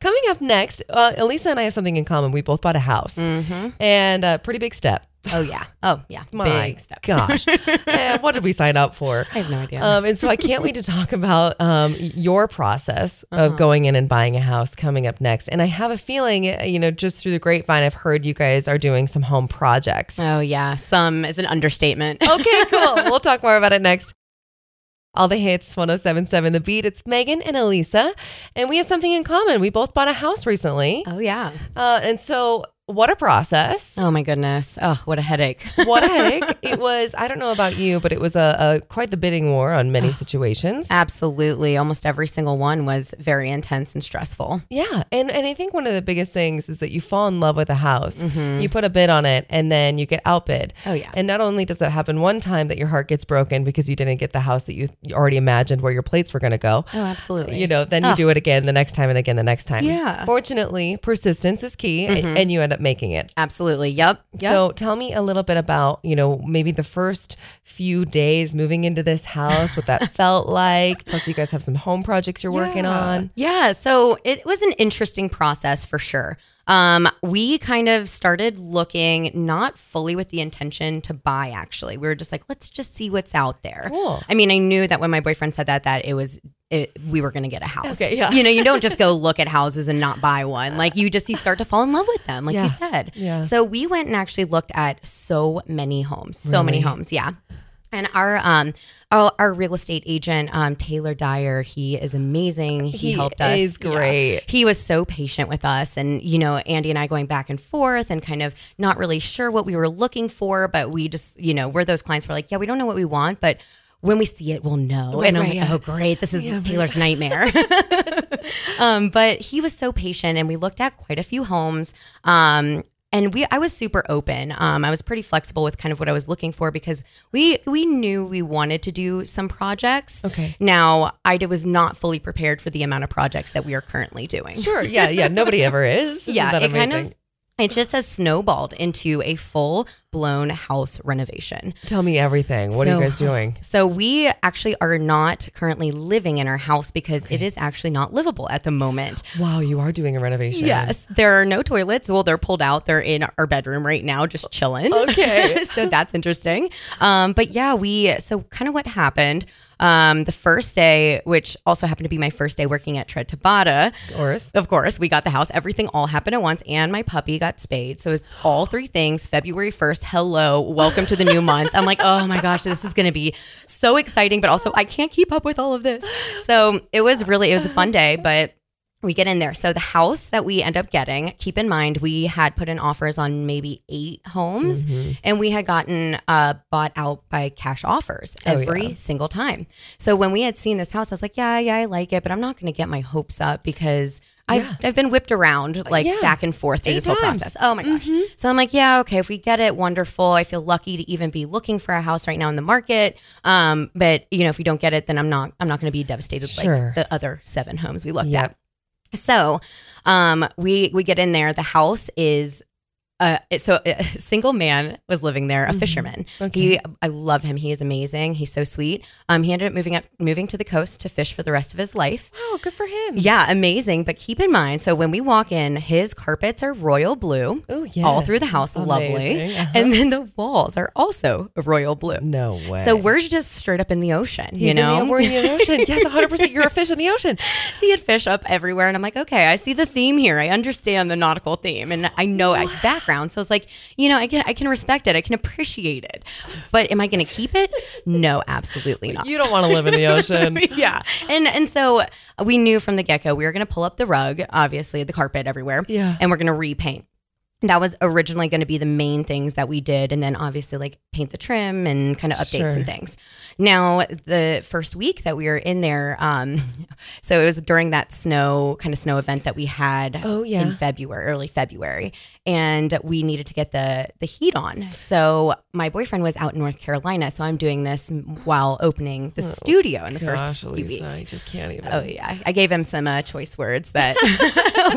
Coming up next, uh, Elisa and I have something in common. We both bought a house and a pretty big step. Oh yeah. Oh yeah. My Big step. gosh. Eh, what did we sign up for? I have no idea. Um, and so I can't wait to talk about um, your process Uh-huh. of going in and buying a house coming up next. And I have a feeling, uh, you know, just through the grapevine, I've heard you guys are doing some home projects. oh yeah. Some is an understatement. Okay, cool. we'll talk more about it next. All the hits, 1077 The Beat. It's Megan and Elisa. And we have something in common. We both bought a house recently. Oh yeah. Uh, and so, what a process. Oh my goodness. Oh, what a headache. What a headache. it was, I don't know about you, but it was a, a quite the bidding war on many situations. Absolutely. Almost every single one was very intense and stressful. Yeah, and and I think one of the biggest things is that you fall in love with a house, Mm-hmm. you put a bid on it, and then you get outbid. Oh, yeah. And not only does that happen one time that your heart gets broken because you didn't get the house that you you already imagined where your plates were going to go. Oh, absolutely. You know, then you Oh. do it again the next time and again the next time. Yeah. Mm-hmm. Fortunately, persistence is key, a- and you end up making it. Absolutely. Yep. yep. So tell me a little bit about, you know, maybe the first few days moving into this house, what that felt like. Plus, you guys have some home projects you're working on. Yeah. So it was an interesting process for sure. Um, we kind of started looking not fully with the intention to buy, actually. We were just like, let's just see what's out there. Cool. I mean, I knew that when my boyfriend said that, that it was, it, we were going to get a house. Okay, yeah. You know, you don't just go look at houses and not buy one. Like you just, you start to fall in love with them, like Yeah. you said. Yeah. So we went and actually looked at so many homes, so many homes. Yeah. And our um our, our real estate agent um Taylor Dyer, he is amazing. He, He helped us. is Yeah. great. He was so patient with us and you know, Andy and I going back and forth and kind of not really sure what we were looking for, but we just, you know, we're those clients were like, yeah, we don't know what we want, but when we see it, we'll know. Right, and I'm right, like, yeah. oh, great. This is Yeah. Taylor's nightmare. um, but he was so patient, and we looked at quite a few homes. Um, and we, I was super open. Um, I was pretty flexible with kind of what I was looking for because we we knew we wanted to do some projects. Okay. Now I was not fully prepared for the amount of projects that we are currently doing. Sure. Yeah. Yeah. Nobody ever is. Isn't Yeah, it kind of it just has snowballed into a full blown house renovation. Tell me everything. What are you guys doing? So we actually are not currently living in our house because it is actually not livable at the moment. Wow, you are doing a renovation. Yes, there are no toilets. Well, they're pulled out. They're in our bedroom right now, just chilling. Okay. so that's interesting. Um, but yeah, we so kind of what happened. Um, the first day, which also happened to be my first day working at Tread Tabata, Of course. of course, we got the house. Everything all happened at once, and my puppy got spayed. So it was all three things. February 1st, hello, welcome to the new month. I'm like, oh my gosh, this is going to be so exciting, but also I can't keep up with all of this. So it was really, it was a fun day, but we get in there. So the house that we end up getting, keep in mind, we had put in offers on maybe eight homes Mm-hmm. and we had gotten uh, bought out by cash offers Oh, every yeah. single time. So when we had seen this house, I was like, yeah, yeah, I like it, but I'm not going to get my hopes up because I've, Yeah. I've been whipped around like yeah. back and forth through Eight this whole times. process. Oh my gosh. So I'm like, yeah, okay, if we get it, wonderful. I feel lucky to even be looking for a house right now in the market. Um, but you know, if we don't get it, then I'm not I'm not gonna be devastated Sure. like the other seven homes we looked Yep. at. So um we we get in there. The house is uh, so a single man was living there, a Mm-hmm. fisherman. He, I love him. He is amazing. He's so sweet. Um, he ended up moving up, moving to the coast to fish for the rest of his life. Oh, good for him. Yeah, amazing. But keep in mind, so when we walk in, his carpets are royal blue. Oh, yeah, All through the house, lovely. Uh-huh. And then the walls are also royal blue. No way. So we're just straight up in the ocean, He's you know? in the, we're in the ocean. Yes, 100%. You're a fish in the ocean. see it fish up everywhere. And I'm like, okay, I see the theme here. I understand the nautical theme and I know ice background. So it's like, you know, I can I can respect it. I can appreciate it. But am I gonna keep it? No, absolutely not. You don't want to live in the ocean. yeah. And and so we knew from the get-go we were gonna pull up the rug, obviously, the carpet everywhere. Yeah. And we're gonna repaint. That was originally going to be the main things that we did. And then obviously, like paint the trim and kind of updates Sure. and things. Now, the first week that we were in there, um, so it was during that snow kind of snow event that we had Oh, yeah. in February, early February, and we needed to get the the heat on. So my boyfriend was out in North Carolina, so I'm doing this while opening the studio in the Gosh, first few Elisa, weeks. I just can't even. Oh yeah, I gave him some uh, choice words that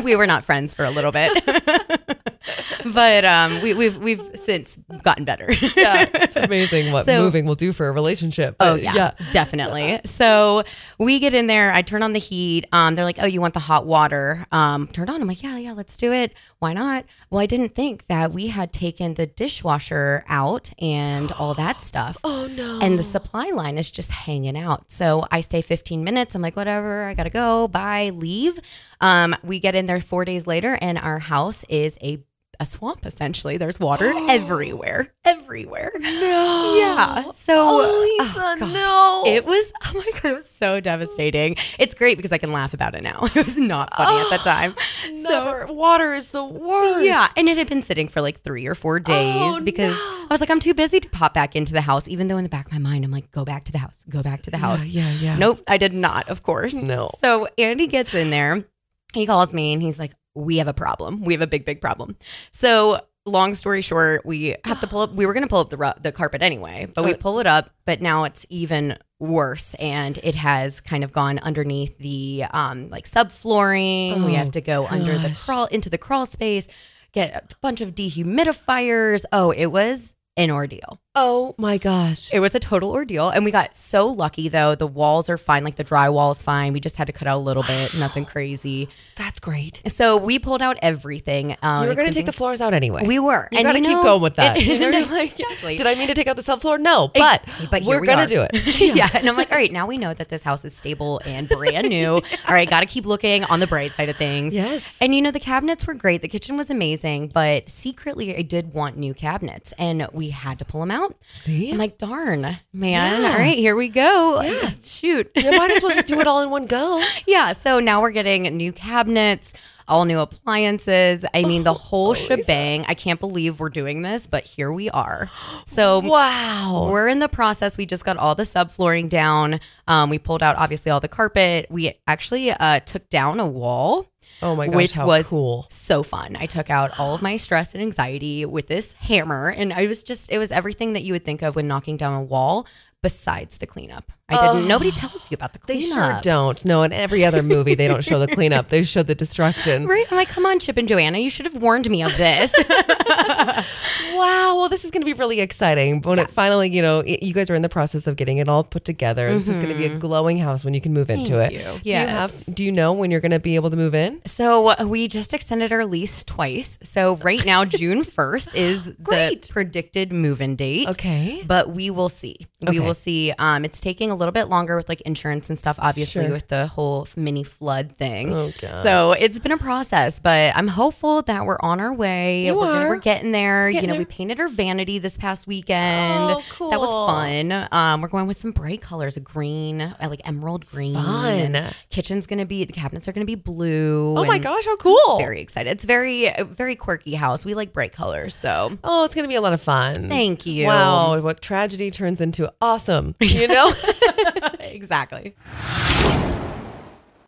we were not friends for a little bit, but um, we, we've we've since gotten better. yeah, it's amazing what So- moving will do for a relationship. Oh But, yeah, definitely. So we get in there. I turn on the heat. Um, they're like, "Oh, you want the hot water?" Um, turned on. I'm like, "Yeah, yeah, let's do it. Why not?" Well, I didn't think that we had taken the dishwasher out and all that stuff. Oh no. And the supply line is just hanging out. So I stay 15 minutes. I'm like, whatever, I gotta go. Bye, leave. Um, we get in there four days later, and our house is a a swamp essentially. There's water everywhere, everywhere. no. Yeah. So Oh, oh Lisa, oh, no. It was oh my god, it was so devastating. It's great because I can laugh about it now. It was not funny at the time. So Never. Water is the worst. yeah, and it had been sitting for like three or four oh, days Oh, because no. I was like, I'm too busy to pop back into the house, even though in the back of my mind, I'm like, go back to the house, go back to the house. Yeah, yeah, yeah. Nope, I did not, of course. No. So Andy gets in there, he calls me and he's like, we have a problem. We have a big, big problem. So long story short, we have to pull up. We were going to pull up the ru- the carpet anyway, but we Uh, pull it up. But now it's even worse, and it has kind of gone underneath the um like subflooring. we Oh, have to go under the gosh. crawl into the crawl space, get a bunch of dehumidifiers. Oh, it was an ordeal. Oh my gosh. It was a total ordeal. And we got so lucky though. The walls are fine, like the drywall is fine. We just had to cut out a little bit, nothing crazy. That's great. So we pulled out everything. Um, You were going to take the floors out anyway. We were. You and gotta you keep know- going with that. You know, like, exactly. Did I mean to take out the subfloor? No, but, but we're we gonna do it. yeah. And I'm like, all right, now we know that this house is stable and brand new. all right, got to keep looking on the bright side of things. Yes. And you know, the cabinets were great. The kitchen was amazing, but secretly, I did want new cabinets, and we had to pull them out. See? I'm like, darn, man. Yeah. All right, here we go. Yeah. Shoot. you might as well just do it all in one go. Yeah, so now we're getting new cabinets, all new appliances. I mean, the whole shebang. I can't believe we're doing this, but here we are. So Wow. we're in the process. We just got all the subflooring down. Um, we pulled out obviously all the carpet. We actually uh, took down a wall. Oh my gosh, which how was cool. so fun. I took out all of my stress and anxiety with this hammer, and I was just, it was everything that you would think of when knocking down a wall besides the cleanup. I didn't, nobody tells you about the cleanup. They sure don't. No, in every other movie, they don't show the cleanup. They show the destruction. Right? I'm like, come on, Chip and Joanna, you should have warned me of this. Wow. Well, this is going to be really exciting. When it finally, you know, it, you guys are in the process of getting it all put together. This is going to be a glowing house when you can move into it. you. Do you Yes. have? Do you know when you're going to be able to move in? so uh, we just extended our lease twice. So right now, June 1st is Great. the predicted move-in date. Okay. But we will see. We will see. Um, it's taking a little bit longer with like insurance and stuff, obviously, Sure. with the whole mini flood thing. Oh, So it's been a process, but I'm hopeful that we're on our way. We're, gonna- we're getting there. Getting you know, there. we painted our vanity this past weekend. Oh, That was fun. Um, we're going with some bright colors, a green, uh, like emerald green. Fun. Kitchen's gonna be the cabinets are gonna be blue. Oh my gosh, how cool. Very excited. It's very very quirky house. We like bright colors, so Oh, it's going to be a lot of fun. thank you. Wow, what tragedy turns into awesome, you know? exactly.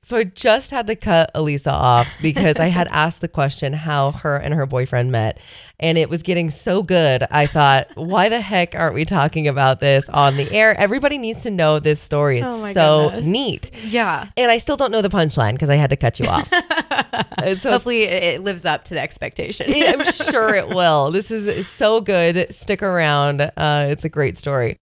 so I just had to cut Elisa off because I had asked the question how her and her boyfriend met. And it was getting so good. I thought, why the heck aren't we talking about this on the air? Everybody needs to know this story. It's Oh so goodness. neat. Yeah. And I still don't know the punchline because I had to cut you off. So Hopefully, it it lives up to the expectation. I'm sure it will. This is so good. Stick around. Uh, it's a great story.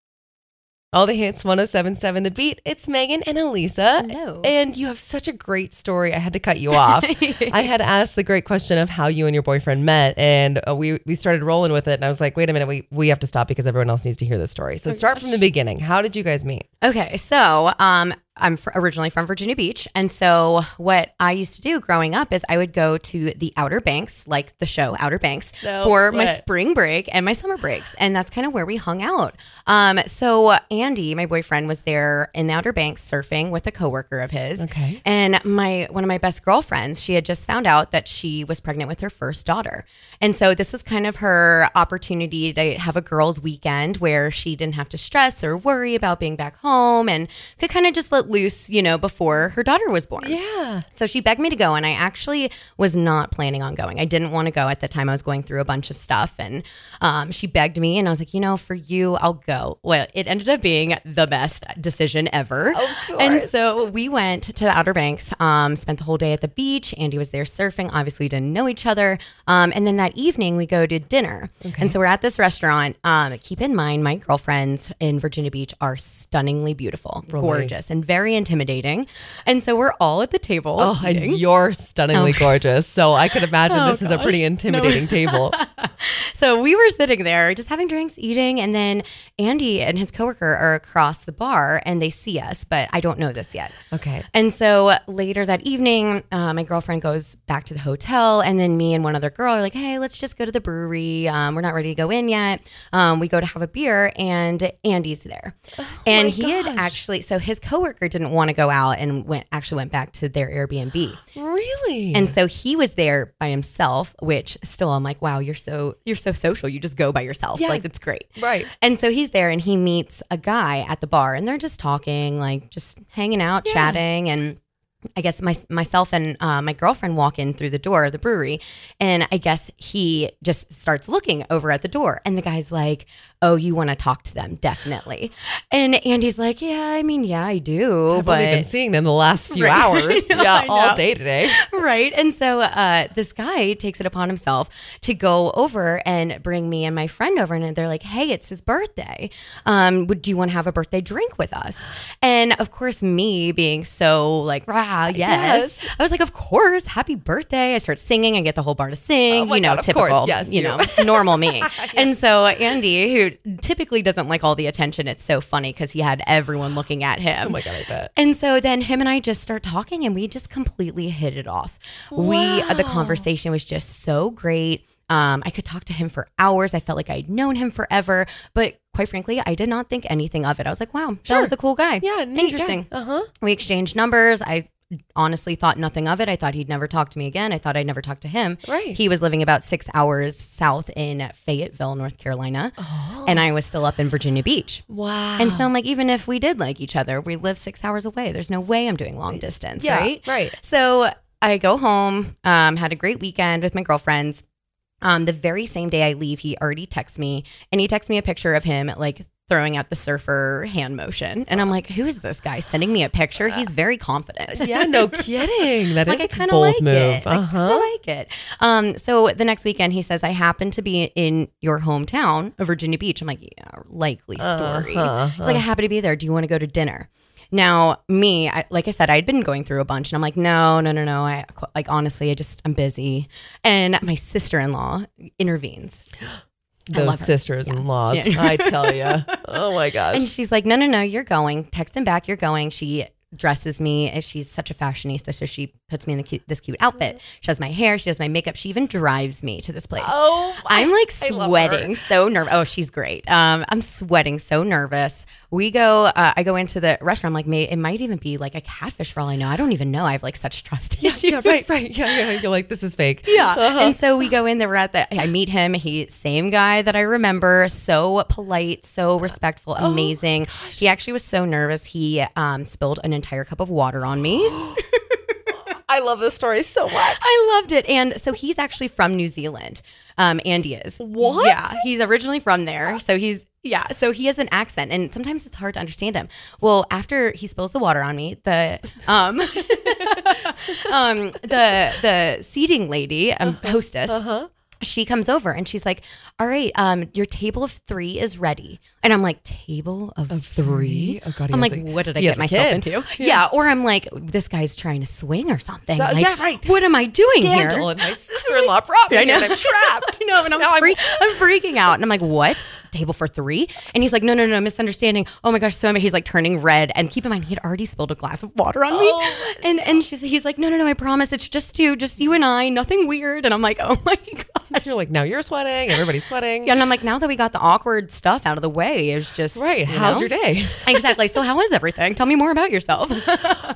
All the hits, 1077 The Beat. It's Megan and Elisa. Hello. And you have such a great story. I had to cut you off. I had asked the great question of how you and your boyfriend met, and uh, we we started rolling with it. And I was like, wait a minute, we, we have to stop because everyone else needs to hear this story. So start from the beginning. How did you guys meet? Okay, so um, I'm originally from Virginia Beach, and so what I used to do growing up is I would go to the Outer Banks, like the show Outer Banks, No, for my spring break and my summer breaks, and that's kind of where we hung out. Um, so Andy, my boyfriend, was there in the Outer Banks surfing with a coworker of his. Okay. And my one of my best girlfriends, she had just found out that she was pregnant with her first daughter. And so this was kind of her opportunity to have a girls' weekend where she didn't have to stress or worry about being back home and could kind of just let loose, you know, before her daughter was born. Yeah. So she begged me to go, and I actually was not planning on going. I didn't want to go at the time. I was going through a bunch of stuff, and um, she begged me, and I was like, you know, for you, I'll go. Well, it ended up being the best decision ever. And so we went to the Outer Banks, um, spent the whole day at the beach. Andy was there surfing. Obviously, didn't know each other. Um, and then that evening, we go to dinner. And so we're at this restaurant. Um, keep in mind, my girlfriends in Virginia Beach are stunningly beautiful, gorgeous, and very intimidating. And so we're all at the table. Oh, and you're stunningly gorgeous. So I could imagine Oh, this is a pretty intimidating table. So we were sitting there just having drinks, eating, and then Andy and his coworker are across the bar and they see us, but I don't know this yet. Okay. And so later that evening, uh, my girlfriend goes back to the hotel, and then me and one other girl are like, "Hey, let's just go to the brewery. Um, we're not ready to go in yet. Um, we go to have a beer, and Andy's there, and my he had actually. So his coworker didn't want to go out and went actually went back to their Airbnb. Really? And so he was there by himself, which still I'm like, wow, you're so you're so social. You just go by yourself. Yeah. Like it's great. Right. And so he's there and he meets a guy at the bar and they're just talking, like just hanging out, chatting and I guess my, myself and uh, my girlfriend walk in through the door of the brewery, and I guess he just starts looking over at the door, and the guy's like, "Oh, you want to talk to them, definitely." And Andy's like, "Yeah, I mean, yeah, I do, but I've but only been seeing them the last few Right. hours. Yeah, all day today. right? And so uh, this guy takes it upon himself to go over and bring me and my friend over, and they're like, "Hey, it's his birthday. Um, would do you want to have a birthday drink with us?" And of course, me being so like, "Rah, yes,", Yes. I was like, "Of course, happy birthday!" I start singing. I get the whole bar to sing. Oh you know, God, typical. course, yes, you you. know, normal me. And so Andy, who typically doesn't like all the attention, it's so funny because he had everyone looking at him. Oh my God, I bet. And so then him and I just start talking and we just completely hit it off. Wow. We uh, the conversation was just so great. Um, I could talk to him for hours. I felt like I'd known him forever, but quite frankly, I did not think anything of it. I was like, wow, that was a cool guy. Yeah, neat interesting. Uh huh. We exchanged numbers. I honestly thought nothing of it. I thought he'd never talk to me again. I thought I'd never talk to him. Right. He was living about six hours south in Fayetteville, North Carolina. And I was still up in Virginia Beach. Wow. And so I'm like, even if we did like each other, we live six hours away. There's no way I'm doing long distance, Yeah, right? right. So I go home, um, had a great weekend with my girlfriends. Um, the very same day I leave, he already texts me and he texts me a picture of him at like throwing out the surfer hand motion. And I'm like, who is this guy sending me a picture? He's very confident. yeah, no kidding. That is like I a kind of bold like move. it. I Uh kind of huh. like it. Um, so the next weekend, he says, "I happen to be in your hometown of Virginia Beach." I'm like, "Yeah, likely story." Uh-huh. He's like, "I happen to be there. Do you want to go to dinner?" Now, me, I, like I said, I'd been going through a bunch, and I'm like, "No, no, no, no. I like honestly, I just I'm busy." And my sister-in-law intervenes. Those sisters in laws. Yeah. I tell you. Oh my gosh. And she's like, no, no, no, you're going. Text him back, you're going. She dresses me. and She's such a fashionista, so she puts me in the cute, this cute outfit. She does my hair, she does my makeup. She even drives me to this place. Oh, I'm like sweating, so nervous. Oh, she's great. Um, I'm sweating, so nervous. We go. Uh, I go into the restaurant. I'm like, may it might even be like a catfish for all I know. I don't even know. I have like such trust issues. yeah, right, right. Yeah, yeah. You're like, this is fake. Yeah. Uh-huh. And so we go in there, we're at the, I meet him. He, same guy that I remember, so polite, so respectful, Oh, amazing. He actually was so nervous. He um, spilled an entire cup of water on me. I love this story so much. I loved it. And so he's actually from New Zealand. Um, Andy is. What? Yeah. He's originally from there. So he's, yeah. So he has an accent and sometimes it's hard to understand him. Well, after he spills the water on me, the, um, um, the the seating lady, um, hostess. Uh-huh. She comes over and she's like, "All right, um, your table of three is ready." And I'm like, "Table of, three? Oh, God, I'm like, a- "What did I get myself kid. into?" Yeah. or I'm like, "This guy's trying to swing or something." So- Like, yeah, right. What am I doing Scandal here? and my sister-in-law property I know. and I'm trapped. I know, and I'm, Now I'm- I'm freaking out. And I'm like, what? Table for three? And he's like, no, no, no, misunderstanding. Oh my gosh, so I. He's like turning red. And keep in mind, he had already spilled a glass of water on me. Oh. And and she's, he's like, no, no, no, I promise. It's just two, just you and I, nothing weird. And I'm like, oh my God. You're like, now you're sweating, everybody's sweating. Yeah, and I'm like, now that we got the awkward stuff out of the way, it's just Right. you How's know? your day? exactly. So how is everything? Tell me more about yourself.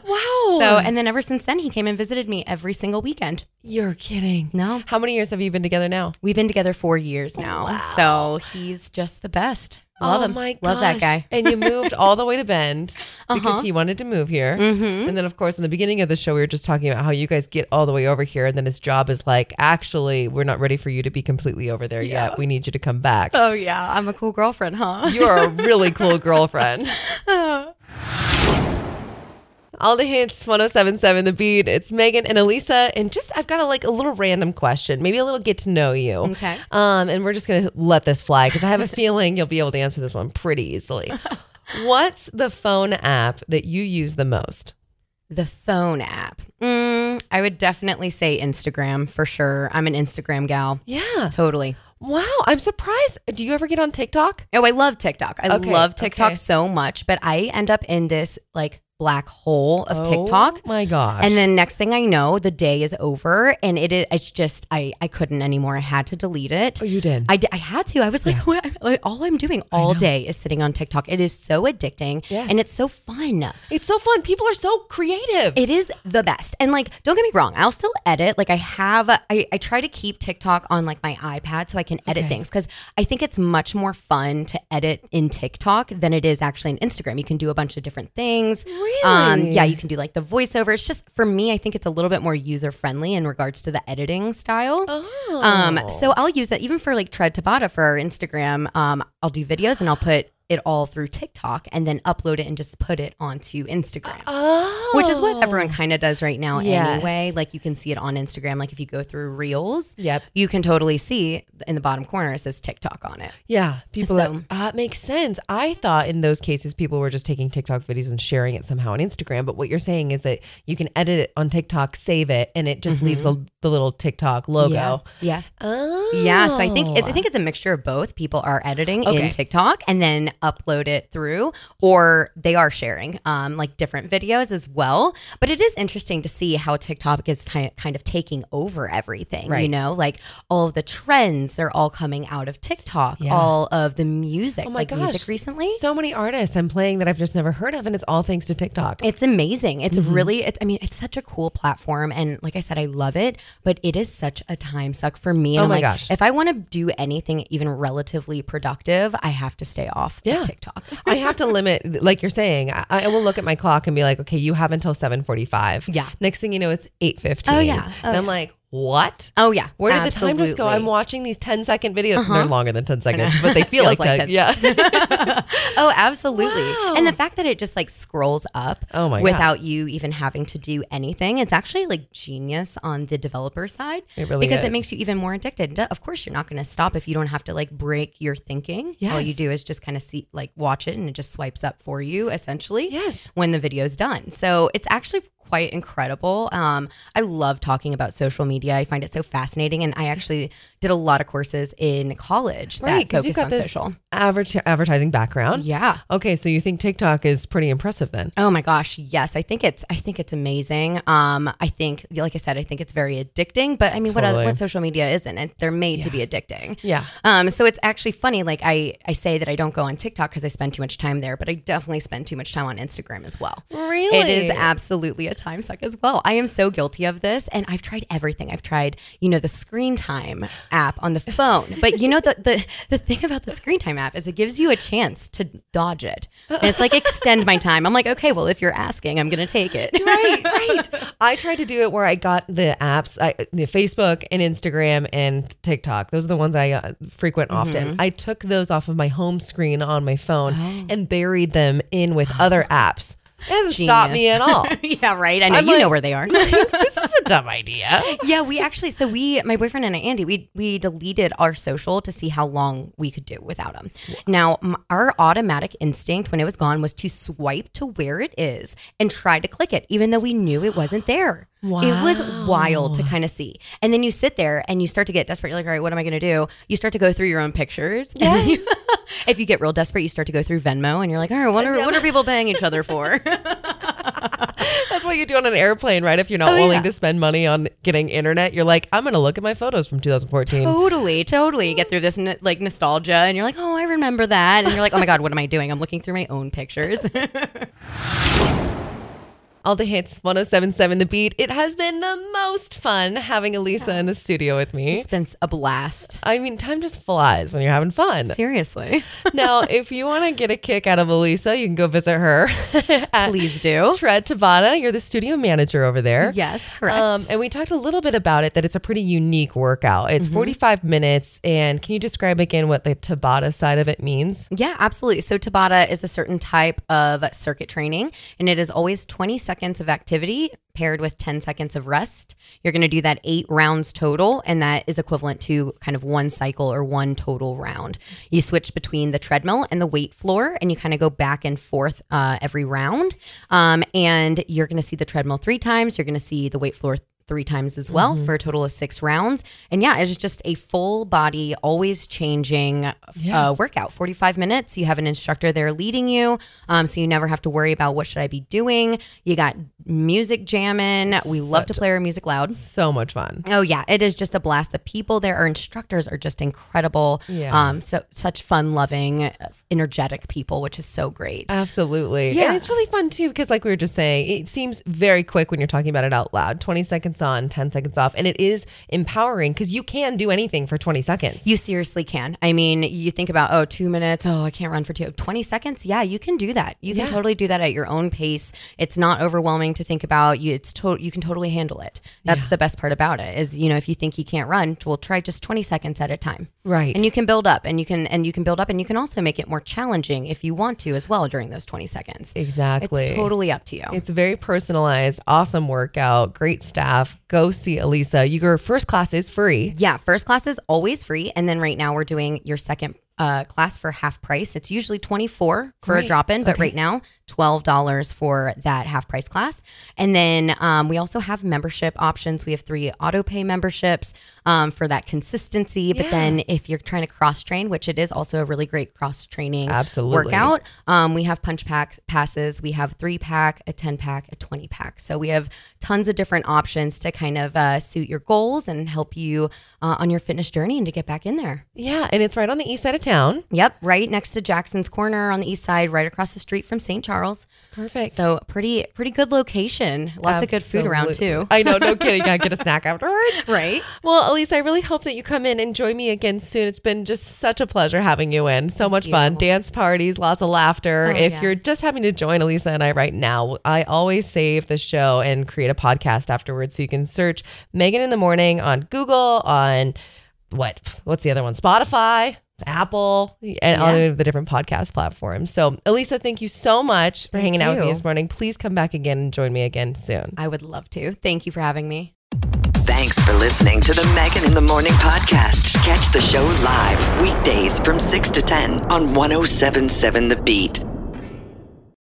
Wow. so and then ever since then, he came and visited me every single weekend. you're kidding. No. How many years have you been together now? We've been together four years now. So he's just the best. Love oh him. my gosh. Love that guy. and you moved all the way to Bend because Uh-huh. he wanted to move here. Mm-hmm. And then, of course, in the beginning of the show, we were just talking about how you guys get all the way over here. And then his job is like, actually, we're not ready for you to be completely over there yet. We need you to come back. Oh yeah, I'm a cool girlfriend, huh? You are a really cool girlfriend. All the hits, 1077 The Beat. It's Megan and Elisa. And just, I've got a, like a little random question, maybe a little get to know you. Okay. Um, and we're just going to let this fly because I have a feeling you'll be able to answer this one pretty easily. What's the phone app that you use the most? The phone app. Mm, I would definitely say Instagram for sure. I'm an Instagram gal. Yeah. Totally. Wow. I'm surprised. Do you ever get on TikTok? Oh, I love TikTok. I Okay, love TikTok okay. so much, but I end up in this like black hole of TikTok. Oh my gosh. And then next thing I know, the day is over, and it is. It's just I I couldn't anymore. I had to delete it. Oh, you did? I, did, I had to. I was like, what? like, all I'm doing all day is sitting on TikTok. It is so addicting, Yes. and it's so fun. it's so fun. People are so creative. It is the best. And like, don't get me wrong, I'll still edit. Like I have I, I try to keep TikTok on like my iPad so I can edit Okay. things because I think it's much more fun to edit in TikTok than it is actually in Instagram. You can do a bunch of different things. Um, Really? yeah, you can do like the voiceover. It's just for me, I think it's a little bit more user friendly in regards to the editing style. Oh. Um, so I'll use that even for like Tread Tabata for our Instagram. Um, I'll do videos and I'll put it all through TikTok and then upload it and just put it onto Instagram. Oh. Which is what everyone kind of does right now Yes. anyway. Like you can see it on Instagram. Like if you go through Reels, Yep. you can totally see in the bottom corner it says TikTok on it. Yeah, people. So- that, uh, makes sense. I thought in those cases people were just taking TikTok videos and sharing it somehow on Instagram. But what you're saying is that you can edit it on TikTok, save it, and it just leaves the, the little TikTok logo. Yeah. Yeah. Oh, Yeah, so I think I think it's a mixture of both. People are editing Okay. in TikTok and then upload it through, or they are sharing um, like different videos as well. But it is interesting to see how TikTok is ti- kind of taking over everything. You know, like all of the trends, they're all coming out of TikTok. Yeah. All of the music, Oh my like gosh, music recently. So many artists I'm playing that I've just never heard of, and it's all thanks to TikTok. It's amazing. It's Mm-hmm. really, it's, I mean, it's such a cool platform. And like I said, I love it, but it is such a time suck for me. And Oh I'm my like, gosh. if I want to do anything even relatively productive, I have to stay off Yeah. TikTok. I have to limit, like you're saying. I, I will look at my clock and be like, okay, you have until 7:45. Yeah. Next thing you know, it's 8:15. Oh, yeah. Oh, and I'm oh, like, what? Oh, yeah. Where did the time just go? Uh-huh. I'm watching these 10 second videos. They're longer than 10 seconds, but they feel like, like 10. Yeah. oh, absolutely. Wow. And the fact that it just like scrolls up Oh my God. without you even having to do anything, it's actually like genius on the developer side. It really because is. it makes you even more addicted. Of course, you're not going to stop if you don't have to like break your thinking. All you do is just kind of see, like, watch it and it just swipes up for you essentially. Yes. When the video's done. So it's actually quite incredible. Um, I love talking about social media. I find it so fascinating. And I actually did a lot of courses in college right. that got on this social. adver- advertising background. Yeah. Okay. So you think TikTok is pretty impressive then? Oh my gosh, yes. I think it's I think it's amazing. Um, I think like I said, I think it's very addicting. But I mean, what Totally. what social media isn't? And they're made to be addicting. Yeah. Um, so it's actually funny. Like I I say that I don't go on TikTok because I spend too much time there, but I definitely spend too much time on Instagram as well. Really? It is absolutely a time suck as well. I am so guilty of this, and I've tried everything. I've tried, you know, the screen time app on the phone, but you know the the the thing about the screen time app is it gives you a chance to dodge it. And it's like extend my time. I'm like, okay, well, if you're asking, I'm gonna take it. right, right. I tried to do it where I got the apps, I, the Facebook and Instagram and TikTok. Those are the ones I uh, frequent often. I took those off of my home screen on my phone and buried them in with other apps. It hasn't stopped me at all. yeah, right. I know I'm you like- know where they are. this is a dumb idea. yeah, we actually so we my boyfriend and I, Andy we we deleted our social to see how long we could do without them. Now m- our automatic instinct when it was gone was to swipe to where it is and try to click it, even though we knew it wasn't there. Wow. It was wild to kind of see. And then you sit there and you start to get desperate. You're like, all right, what am I going to do? You start to go through your own pictures. You- if you get real desperate, you start to go through Venmo and you're like, all right, what are, what are people paying each other for? That's what you do on an airplane, right? If you're not Oh, willing yeah. to spend money on getting internet, you're like, I'm going to look at my photos from 2014. Totally, totally. You get through this n- like nostalgia, and you're like, "Oh, I remember that," and you're like, "Oh my god, what am I doing? I'm looking through my own pictures." All the hits, 1077 The Beat. It has been the most fun having Elisa in the studio with me. it's been a blast. I mean, time just flies when you're having fun. Seriously, now, if you want to get a kick out of Elisa, you can go visit her please do. Tread Tabata. You're the studio manager over there. Yes, correct. Um, and we talked a little bit about it that it's a pretty unique workout. It's 45 minutes. And can you describe again what the Tabata side of it means? Yeah, absolutely. So Tabata is a certain type of circuit training, and it is always 20 seconds of activity paired with 10 seconds of rest. You're going to do that eight rounds total, and that is equivalent to kind of one cycle or one total round. You switch between the treadmill and the weight floor, and you kind of go back and forth uh, every round. Um, and you're going to see the treadmill three times. You're going to see the weight floor three times as well for a total of six rounds. And yeah, it's just a full body, always changing uh, workout. 45 minutes. You have an instructor there leading you. Um, so you never have to worry about what should I be doing. You got music jamming. We love to play our music loud. So much fun. Oh yeah, it is just a blast. The people there, our instructors are just incredible. Yeah. Um, so such fun loving, energetic people, which is so great. Absolutely. Yeah. And it's really fun too because, like we were just saying, it seems very quick when you're talking about it out loud 20 seconds on, 10 seconds off. And it is empowering because you can do anything for 20 seconds. You seriously can. I mean, you think about, oh, two minutes. Oh, I can't run for two. 20 seconds. Yeah, you can do that. You can Yeah. totally do that at your own pace. It's not overwhelming to think about. You, it's to, you can totally handle it. That's the best part about it is, you know, if you think you can't run, we'll try just 20 seconds at a time. Right. And you can build up and you can, and you can build up and you can also make it more challenging if you want to as well during those 20 seconds. exactly. It's totally up to you. It's very personalized, awesome workout, great staff. Go see Elisa. Your first class is free. Yeah, first class is always free, and then right now we're doing your second uh, class for half price. It's usually twenty four for Great. a drop in, but Okay. right now twelve dollars for that half price class. And then um, we also have membership options. We have three auto pay memberships um, for that consistency. But Yeah. then if you're trying to cross train, which it is also a really great cross training Absolutely. workout, um, we have punch pack passes. We have three pack, a ten pack, a twenty pack. So we have tons of different options to kind of uh, suit your goals and help you uh, on your fitness journey and to get back in there. Yeah. And it's right on the east side of town. Yep, right next to Jackson's Corner on the east side, right across the street from St. Charles. Perfect. So pretty, pretty good location. Lots of good food around too. I know, no kidding. Gotta get a snack afterwards. Right? Well, Elise, I really hope that you come in and join me again soon. It's been just such a pleasure having you in. So much fun. Dance parties, lots of laughter. Oh, if yeah. you're just having to join Elisa and I right now, I always save the show and create a podcast afterwards. So you can search Megan in the Morning on Google, on what? What's the other one? Spotify. Apple and all of the different podcast platforms. So, Elisa, thank you so much for Thank hanging out with me this morning. Please come back again and join me again soon. I would love to. Thank you for having me. Thanks for listening to the Megan in the Morning podcast. Catch the show live weekdays from 6 to 10 on 1077 The Beat.